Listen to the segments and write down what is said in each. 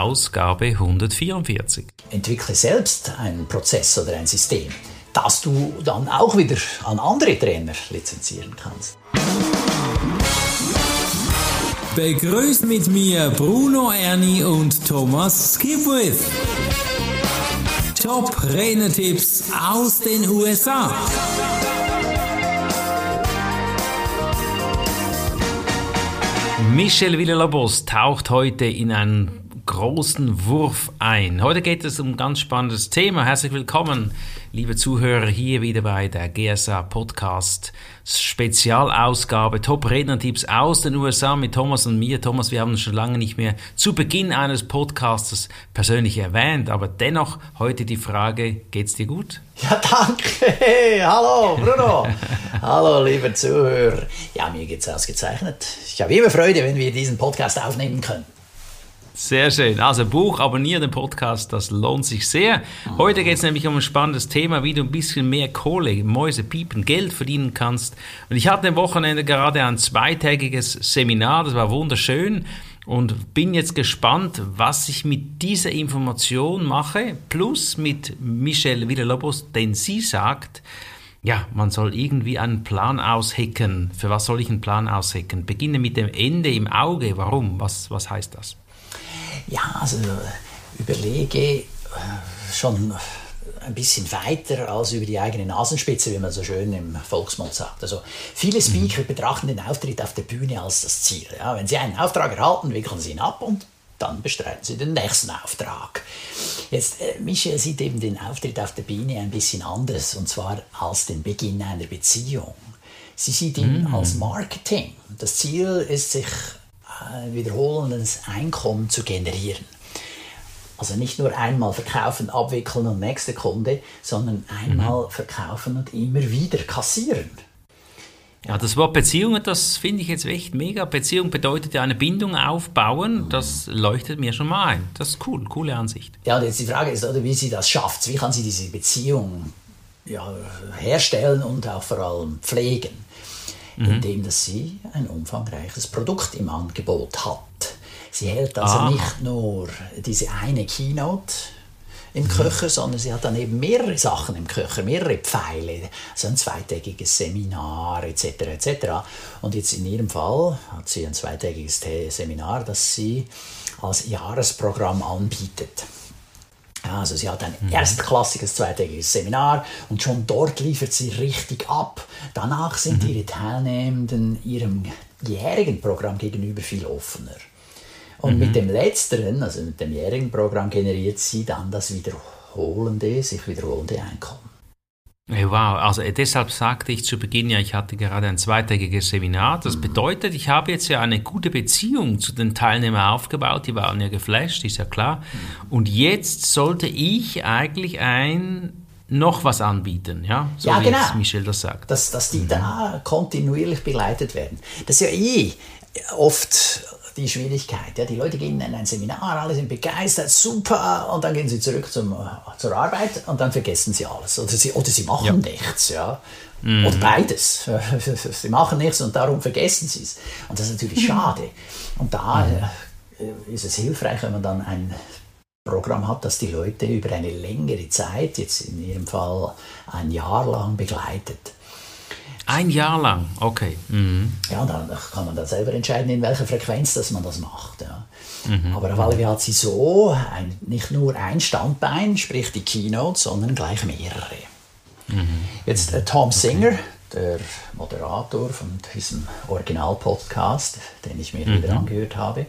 Ausgabe 144. Entwickle selbst einen Prozess oder ein System, das du dann auch wieder an andere Trainer lizenzieren kannst. Begrüßt mit mir Bruno Erni und Thomas Skipwith. Top Renetipps aus den USA. Michel Villalobos taucht heute in einen großen Wurf ein. Heute geht es um ein ganz spannendes Thema. Herzlich willkommen, liebe Zuhörer, hier wieder bei der GSA Podcast Spezialausgabe Top Rednertipps aus den USA mit Thomas und mir. Thomas, wir haben schon lange nicht mehr zu Beginn eines Podcastes persönlich erwähnt, aber dennoch heute die Frage, geht's dir gut? Ja, danke. Hey, hallo, Bruno. hallo, liebe Zuhörer. Ja, mir geht's ausgezeichnet. Ich habe immer Freude, wenn wir diesen Podcast aufnehmen können. Sehr schön. Also Buch, abonniere den Podcast, das lohnt sich sehr. Heute geht es nämlich um ein spannendes Thema, wie du ein bisschen mehr Kohle, Mäuse, Piepen, Geld verdienen kannst. Und ich hatte am Wochenende gerade ein zweitägiges Seminar, das war wunderschön und bin jetzt gespannt, was ich mit dieser Information mache, plus mit Michelle Villalobos, denn sie sagt, ja, man soll irgendwie einen Plan aushecken. Für was soll ich einen Plan aushecken? Beginne mit dem Ende im Auge. Warum? Was, was heißt das? Ja, also überlege äh, schon ein bisschen weiter als über die eigene Nasenspitze, wie man so schön im Volksmund sagt. Also viele Speaker mhm. betrachten den Auftritt auf der Bühne als das Ziel. Ja, wenn sie einen Auftrag erhalten, wickeln sie ihn ab und dann bestreiten sie den nächsten Auftrag. Jetzt, äh, Michel sieht eben den Auftritt auf der Bühne ein bisschen anders, und zwar als den Beginn einer Beziehung. Sie sieht ihn mm. als Marketing. Das Ziel ist, sich äh, wiederholendes Einkommen zu generieren. Also nicht nur einmal verkaufen, abwickeln und nächste Kunde, sondern einmal mhm. verkaufen und immer wieder kassieren. Ja, das Wort Beziehungen, das finde ich jetzt echt mega. Beziehung bedeutet ja eine Bindung aufbauen, das leuchtet mir schon mal ein. Das ist cool, coole Ansicht. Ja, und jetzt die Frage ist, oder, wie sie das schafft. Wie kann sie diese Beziehung ja, herstellen und auch vor allem pflegen? Mhm. indem dass sie ein umfangreiches Produkt im Angebot hat. Sie hält also Aha. nicht nur diese eine Keynote im mhm. Köcher, sondern sie hat dann eben mehrere Sachen im Köcher, mehrere Pfeile, so ein zweitägiges Seminar etc. etc. Und jetzt in ihrem Fall hat sie ein zweitägiges Seminar, das sie als Jahresprogramm anbietet. Also sie hat ein mhm. erstklassiges zweitägiges Seminar und schon dort liefert sie richtig ab. Danach sind mhm. ihre Teilnehmenden ihrem jährigen Programm gegenüber viel offener. Und mhm. mit dem letzteren, also mit dem jährigen Programm, generiert sie dann das wiederholende, sich wiederholende Einkommen. Wow, also äh, deshalb sagte ich zu Beginn ja, ich hatte gerade ein zweitägiges Seminar. Das mhm. bedeutet, ich habe jetzt ja eine gute Beziehung zu den Teilnehmern aufgebaut, die waren ja geflasht, ist ja klar. Mhm. Und jetzt sollte ich eigentlich ein noch was anbieten, ja, so ja, wie genau. Michel das sagt. Dass, dass die mhm. da kontinuierlich begleitet werden. Das ist ja eh oft die Schwierigkeit. Ja, die Leute gehen in ein Seminar, alle sind begeistert, super, und dann gehen sie zurück zum, zur Arbeit und dann vergessen sie alles. Oder sie, oder sie machen ja. nichts. Ja. Mhm. Oder beides. sie machen nichts und darum vergessen sie es. Und das ist natürlich schade. Und da mhm. Äh, ist es hilfreich, wenn man dann ein Programm hat, das die Leute über eine längere Zeit, jetzt in ihrem Fall ein Jahr lang begleitet. Ein Jahr lang, okay. Mhm. Ja, dann kann man dann selber entscheiden, in welcher Frequenz dass man das macht. Ja. Mhm. Aber auf alle Fälle hat sie so ein, nicht nur ein Standbein, sprich die Keynote, sondern gleich mehrere. Mhm. Jetzt äh, Tom Singer, der Moderator von diesem Original-Podcast, den ich mir mhm. wieder angehört habe,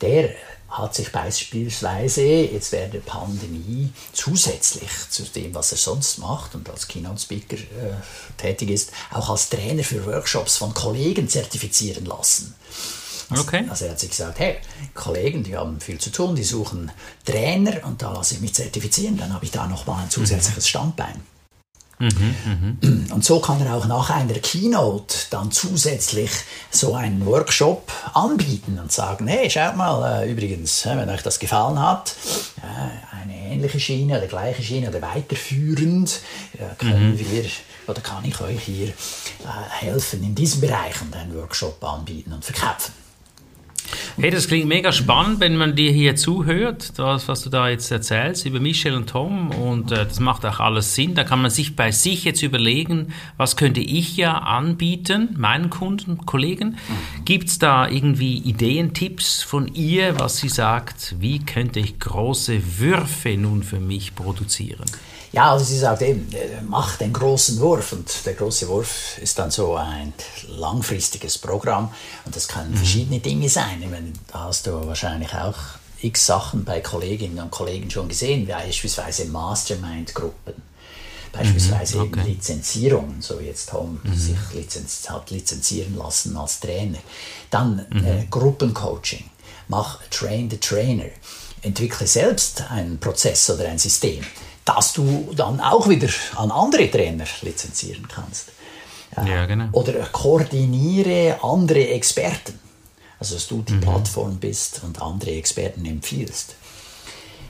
der hat sich beispielsweise jetzt während der Pandemie zusätzlich zu dem, was er sonst macht und als Keynote-Speaker äh, tätig ist, auch als Trainer für Workshops von Kollegen zertifizieren lassen. Also, okay. Also er hat sich gesagt, hey, Kollegen, die haben viel zu tun, die suchen Trainer und da lasse ich mich zertifizieren, dann habe ich da nochmal ein zusätzliches Standbein. Mhm, mh. Und so kann er auch nach einer Keynote dann zusätzlich so einen Workshop anbieten und sagen, hey, schaut mal, äh, übrigens, wenn euch das gefallen hat, äh, eine ähnliche Schiene oder gleiche Schiene oder weiterführend, äh, können mhm. wir oder kann ich euch hier helfen in diesem Bereich und einen Workshop anbieten und verkaufen. Hey, das klingt mega spannend, wenn man dir hier zuhört, das, was du da jetzt erzählst über Michelle und Tom. Und äh, das macht auch alles Sinn. Da kann man sich bei sich jetzt überlegen, was könnte ich ja anbieten, meinen Kunden, Kollegen. Gibt es da irgendwie Ideen, Tipps von ihr, was sie sagt, wie könnte ich große Würfe nun für mich produzieren? Ja, also sie sagt eben, äh, mach den großen Wurf und der große Wurf ist dann so ein langfristiges Programm und das können verschiedene Dinge sein. Ich meine, da hast du wahrscheinlich auch x Sachen bei Kolleginnen und Kollegen schon gesehen, beispielsweise Mastermind-Gruppen. Beispielsweise okay. eben Lizenzierungen, so wie jetzt Tom sich lizenz hat lizenzieren lassen als Trainer. Dann äh, Gruppencoaching. Mach Train the Trainer. Entwickle selbst einen Prozess oder ein System, das du dann auch wieder an andere Trainer lizenzieren kannst. Ja, genau. Oder koordiniere andere Experten. Also, dass du die Plattform bist und andere Experten empfiehlst.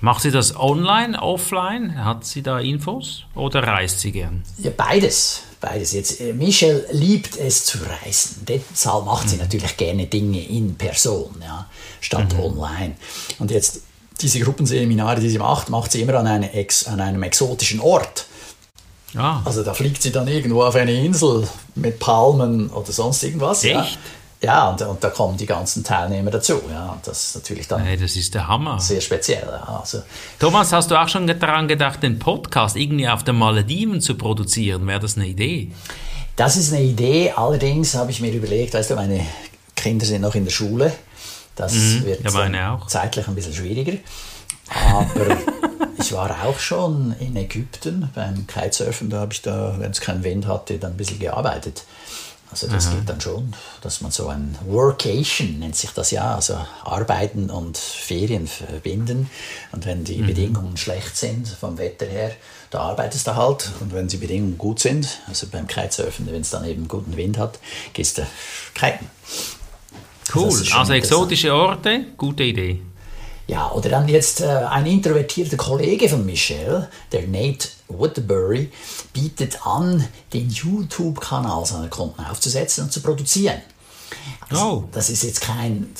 Macht sie das online, offline? Hat sie da Infos oder reist sie gern? Ja, beides. Beides. Jetzt, äh, Michelle liebt es zu reisen. Deshalb macht sie natürlich gerne Dinge in Person, ja, statt online. Und jetzt diese Gruppenseminare, die sie macht, macht sie immer an, eine Ex, an einem exotischen Ort. Ah, Also da fliegt sie dann irgendwo auf eine Insel mit Palmen oder sonst irgendwas. Echt? ja und, und da kommen die ganzen Teilnehmer dazu. Ja, und das ist natürlich dann hey, das ist der Hammer. sehr speziell. Ja, also, Thomas, hast du auch schon daran gedacht, den Podcast irgendwie auf den Malediven zu produzieren? Wäre das eine Idee? Das ist eine Idee, allerdings habe ich mir überlegt, weißt du, meine Kinder sind noch in der Schule. Das wird Mhm. ja, dann auch. zeitlich ein bisschen schwieriger. Aber ich war auch schon in Ägypten beim Kitesurfen, da habe ich da, wenn es keinen Wind hatte, dann ein bisschen gearbeitet. Also das geht dann schon, dass man so ein Workation nennt sich das ja, also Arbeiten und Ferien verbinden. Und wenn die Bedingungen schlecht sind vom Wetter her, da arbeitest du halt. Und wenn die Bedingungen gut sind, also beim Kitesurfen, wenn es dann eben guten Wind hat, gehst du kiten. Cool. Also interessant. exotische Orte, gute Idee. Ja, oder dann jetzt äh, ein introvertierter Kollege von Michelle, der Nate Woodbury, bietet an, den YouTube-Kanal seiner Kunden aufzusetzen und zu produzieren. Also, Oh. Das ist jetzt kein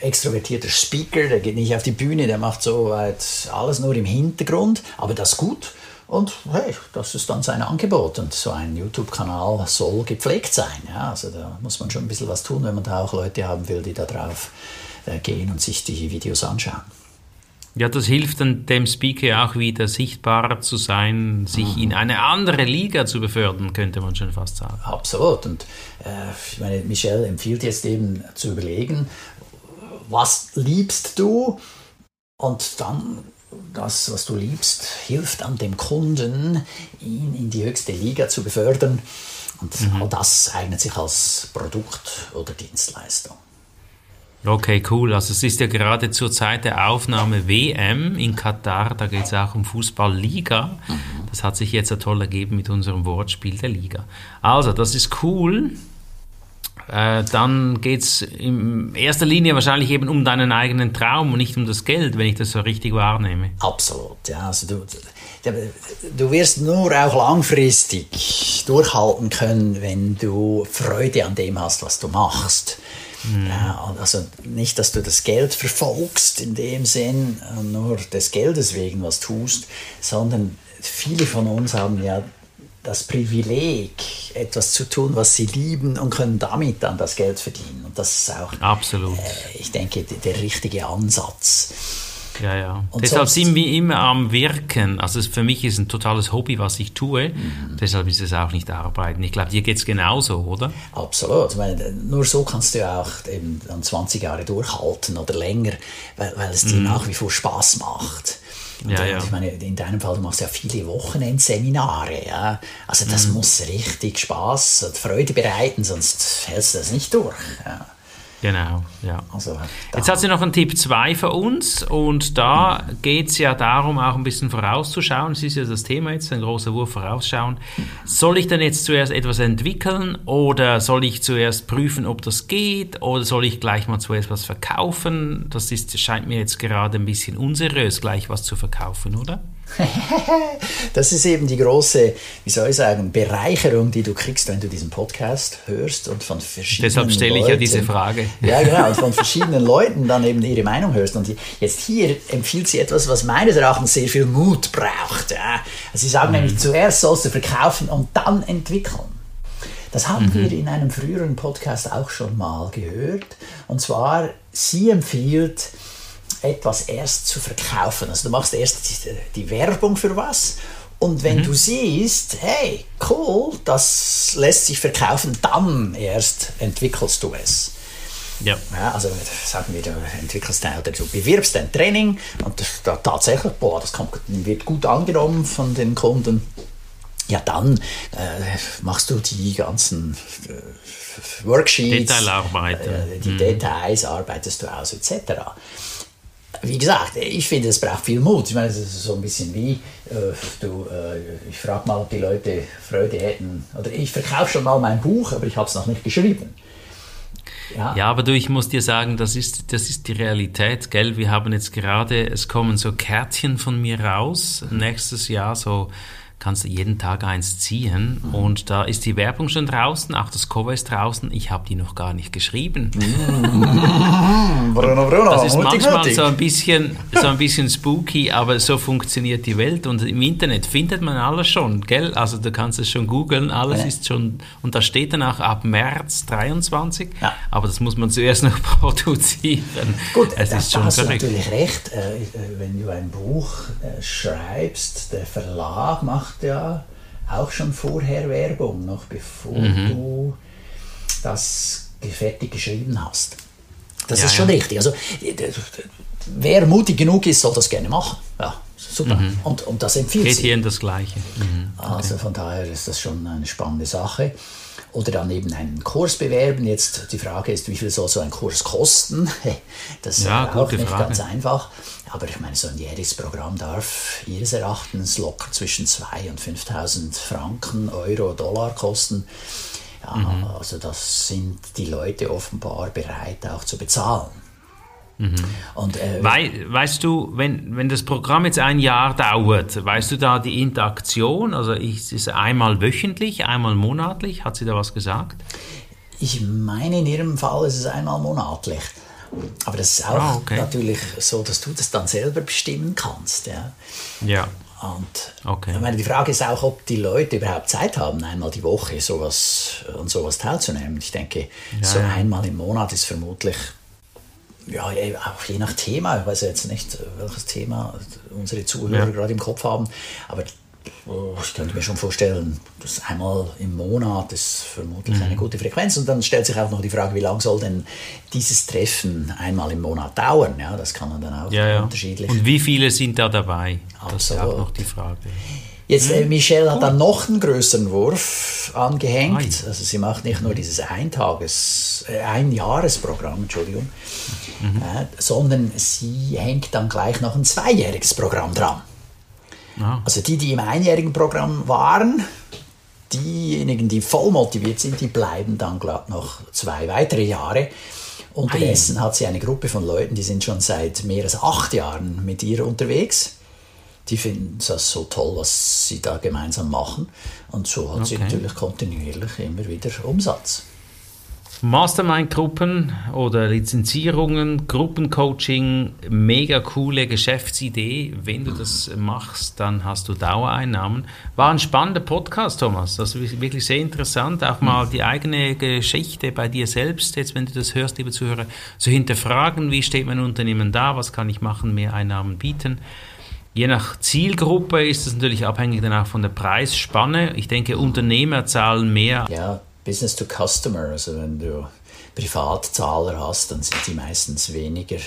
extrovertierter Speaker, der geht nicht auf die Bühne, der macht so weit alles nur im Hintergrund, aber das ist gut. Und hey, das ist dann sein Angebot. Und so ein YouTube-Kanal soll gepflegt sein. Ja, also da muss man schon ein bisschen was tun, wenn man da auch Leute haben will, die da drauf äh, gehen und sich die Videos anschauen. Ja, das hilft dann dem Speaker auch wieder sichtbarer zu sein, sich in eine andere Liga zu befördern, könnte man schon fast sagen. Absolut. Und äh, ich meine, Michelle empfiehlt jetzt eben zu überlegen, was liebst du? Und dann das, was du liebst, hilft dann dem Kunden, ihn in die höchste Liga zu befördern. Und all das eignet sich als Produkt oder Dienstleistung. Okay, cool. Also es ist ja gerade zur Zeit der Aufnahme WM in Katar, da geht es auch um Fußballliga. Das hat sich jetzt ja toll ergeben mit unserem Wortspiel der Liga. Also, das ist cool. Äh, dann geht es in erster Linie wahrscheinlich eben um deinen eigenen Traum und nicht um das Geld, wenn ich das so richtig wahrnehme. Absolut, ja. Also du, du, wirst nur auch langfristig durchhalten können, wenn du Freude an dem hast, was du machst. Ja, also nicht, dass du das Geld verfolgst in dem Sinn, äh, nur des Geldes wegen was tust, sondern viele von uns haben ja das Privileg, etwas zu tun, was sie lieben und können damit dann das Geld verdienen. Und das ist auch, Absolut. äh, ich denke, der, der richtige Ansatz. Ja, ja. Und Deshalb sind wir immer am Wirken. Also es, für mich ist ein totales Hobby, was ich tue. Deshalb ist es auch nicht Arbeiten. Ich glaube, dir geht es genauso, oder? Absolut. Meine, nur so kannst du auch eben dann 20 Jahre durchhalten oder länger, weil, weil es dir nach wie vor Spaß macht. Und. Ja, ja. Ich meine, in deinem Fall, du machst ja viele Wochenendseminare. Ja? Also das Mhm. muss richtig Spaß und Freude bereiten, sonst hältst du das nicht durch. Ja? Genau, ja. Also, Jetzt hat sie noch einen Tipp 2 für uns und da geht es ja darum, auch ein bisschen vorauszuschauen. Es ist ja das Thema jetzt, ein großer Wurf vorausschauen. Soll ich denn jetzt zuerst etwas entwickeln oder soll ich zuerst prüfen, ob das geht oder soll ich gleich mal zuerst was verkaufen? Das ist, scheint mir jetzt gerade ein bisschen unseriös, gleich was zu verkaufen, oder? Das ist eben die große, wie soll ich sagen, Bereicherung, die du kriegst, wenn du diesen Podcast hörst und von verschiedenen Deshalb stelle ich ja diese Frage. Ja, genau, und von verschiedenen Leuten dann eben ihre Meinung hörst. Und jetzt hier empfiehlt sie etwas, was meines Erachtens sehr viel Mut braucht. Ja. Sie sagen mhm. nämlich, zuerst sollst du verkaufen und dann entwickeln. Das haben mhm. wir in einem früheren Podcast auch schon mal gehört. Und zwar, sie empfiehlt, etwas erst zu verkaufen. Also du machst erst die, Werbung für was und wenn mhm. du siehst, hey, cool, das lässt sich verkaufen, dann erst entwickelst du es. Ja. ja. also sagen wir, du entwickelst ein, oder du bewirbst ein Training und das, da, tatsächlich, boah, das kommt, wird gut angenommen von den Kunden. Ja, dann äh, machst du die ganzen äh, Worksheets, Detailarbeit, äh, die mhm. Details arbeitest du aus, etc wie gesagt, ich finde, es braucht viel Mut. Ich meine, es ist so ein bisschen wie, äh, du, äh, ich frage mal, ob die Leute Freude hätten. Oder ich verkaufe schon mal mein Buch, aber ich habe es noch nicht geschrieben. Ja. ja, aber du, ich muss dir sagen, das ist, das ist die Realität, gell? Wir haben jetzt gerade, es kommen so Kärtchen von mir raus, nächstes Jahr so kannst du jeden Tag eins ziehen mhm. und da ist die Werbung schon draußen, auch das Cover ist draußen. Ich habe die noch gar nicht geschrieben. Mhm. Bruno, Bruno, das ist mutig, manchmal mutig. so ein bisschen so ein bisschen spooky, aber so funktioniert die Welt und im Internet findet man alles schon, gell? Also du kannst es schon googeln, alles ja. ist schon und da steht dann auch ab März 23, ja. aber das muss man zuerst noch produzieren. Gut, es ist schon hast du natürlich recht, äh, äh, wenn du ein Buch äh, schreibst, der Verlag macht macht ja auch schon vorher Werbung, noch bevor mhm. du das fertig geschrieben hast. Das ja, ist schon ja. richtig. Also, wer mutig genug ist, soll das gerne machen. Ja, super. Mhm. Und, und das empfiehlt Geht hier in das Gleiche. Mhm. Okay. Also von daher ist das schon eine spannende Sache. Oder dann eben einen Kurs bewerben. Jetzt die Frage ist, wie viel soll so ein Kurs kosten? Das ist ja, auch nicht Frage. ganz einfach. Aber ich meine, so ein jähriges Programm darf Ihres Erachtens locker zwischen 2.000 und 5.000 Franken, Euro, Dollar kosten. Ja, mhm. Also das sind die Leute offenbar bereit auch zu bezahlen. Mhm. Und, äh, Wei weißt du, wenn, wenn das Programm jetzt ein Jahr dauert, weißt du da die Interaktion? Also ist es einmal wöchentlich, einmal monatlich? Hat sie da was gesagt? Ich meine, in ihrem Fall ist es einmal monatlich. Aber das ist auch ah, okay. natürlich so, dass du das dann selber bestimmen kannst. Ja. ja. Und okay. ich meine, die Frage ist auch, ob die Leute überhaupt Zeit haben, einmal die Woche sowas, an sowas teilzunehmen. Ich denke, ja, so ja. einmal im Monat ist vermutlich, ja, auch je nach Thema, ich weiß jetzt nicht, welches Thema unsere Zuhörer ja. gerade im Kopf haben, aber Oh, ich könnte mir schon vorstellen, dass einmal im Monat ist vermutlich mhm. eine gute Frequenz. Und dann stellt sich auch noch die Frage, wie lange soll denn dieses Treffen einmal im Monat dauern? Ja, das kann man dann auch ja, ja. unterschiedlich. Und wie viele sind da dabei? Das also, ist auch noch die Frage. Jetzt, äh, Michelle hat dann noch einen größeren Wurf angehängt. Nein. Also sie macht nicht nur dieses Eintages-, äh, Einjahresprogramm, Entschuldigung, mhm. äh, sondern sie hängt dann gleich noch ein zweijähriges Programm dran. Ja. Also die, die im einjährigen Programm waren, diejenigen, die voll motiviert sind, die bleiben dann glaube noch zwei weitere Jahre. Unterdessen hat sie eine Gruppe von Leuten, die sind schon seit mehr als acht Jahren mit ihr unterwegs. Die finden das so toll, was sie da gemeinsam machen. Und so hat okay. sie natürlich kontinuierlich immer wieder Umsatz. Mastermind-Gruppen oder Lizenzierungen, Gruppencoaching, mega coole Geschäftsidee. Wenn du das machst, dann hast du Dauereinnahmen. War ein spannender Podcast, Thomas. Das ist wirklich sehr interessant. Auch mal die eigene Geschichte bei dir selbst, jetzt wenn du das hörst, liebe Zuhörer, zu hinterfragen, wie steht mein Unternehmen da, was kann ich machen, mehr Einnahmen bieten. Je nach Zielgruppe ist es natürlich abhängig dann auch von der Preisspanne. Ich denke, Unternehmer zahlen mehr. Ja, Business to Customer, also wenn du Privatzahler hast, dann sind die meistens weniger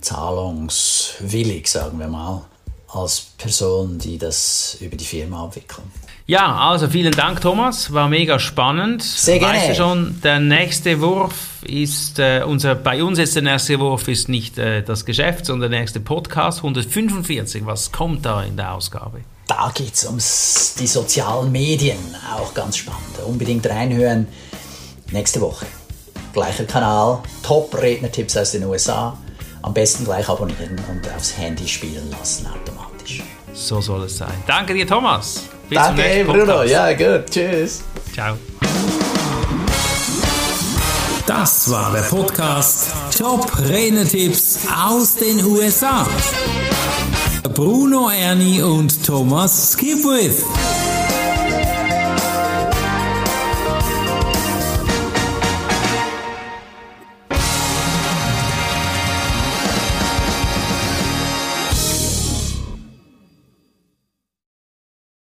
zahlungswillig, sagen wir mal, als Personen, die das über die Firma abwickeln. Ja, also vielen Dank, Thomas. War mega spannend. Sehr gerne. Weißt du schon, der nächste Wurf ist, äh, unser, bei uns ist der nächste Wurf ist nicht äh, das Geschäft, sondern der nächste Podcast 145. Was kommt da in der Ausgabe? Da geht es um die sozialen Medien, auch ganz spannend. Unbedingt reinhören. Nächste Woche. Gleicher Kanal, Top-Redner-Tipps aus den USA. Am besten gleich abonnieren und aufs Handy spielen lassen automatisch. So soll es sein. Danke dir, Thomas. Bis Danke, Bruno. Ja, gut. Tschüss. Ciao. Das war der Podcast Top Renetipps aus den USA. Bruno Ernie und Thomas Skipwith.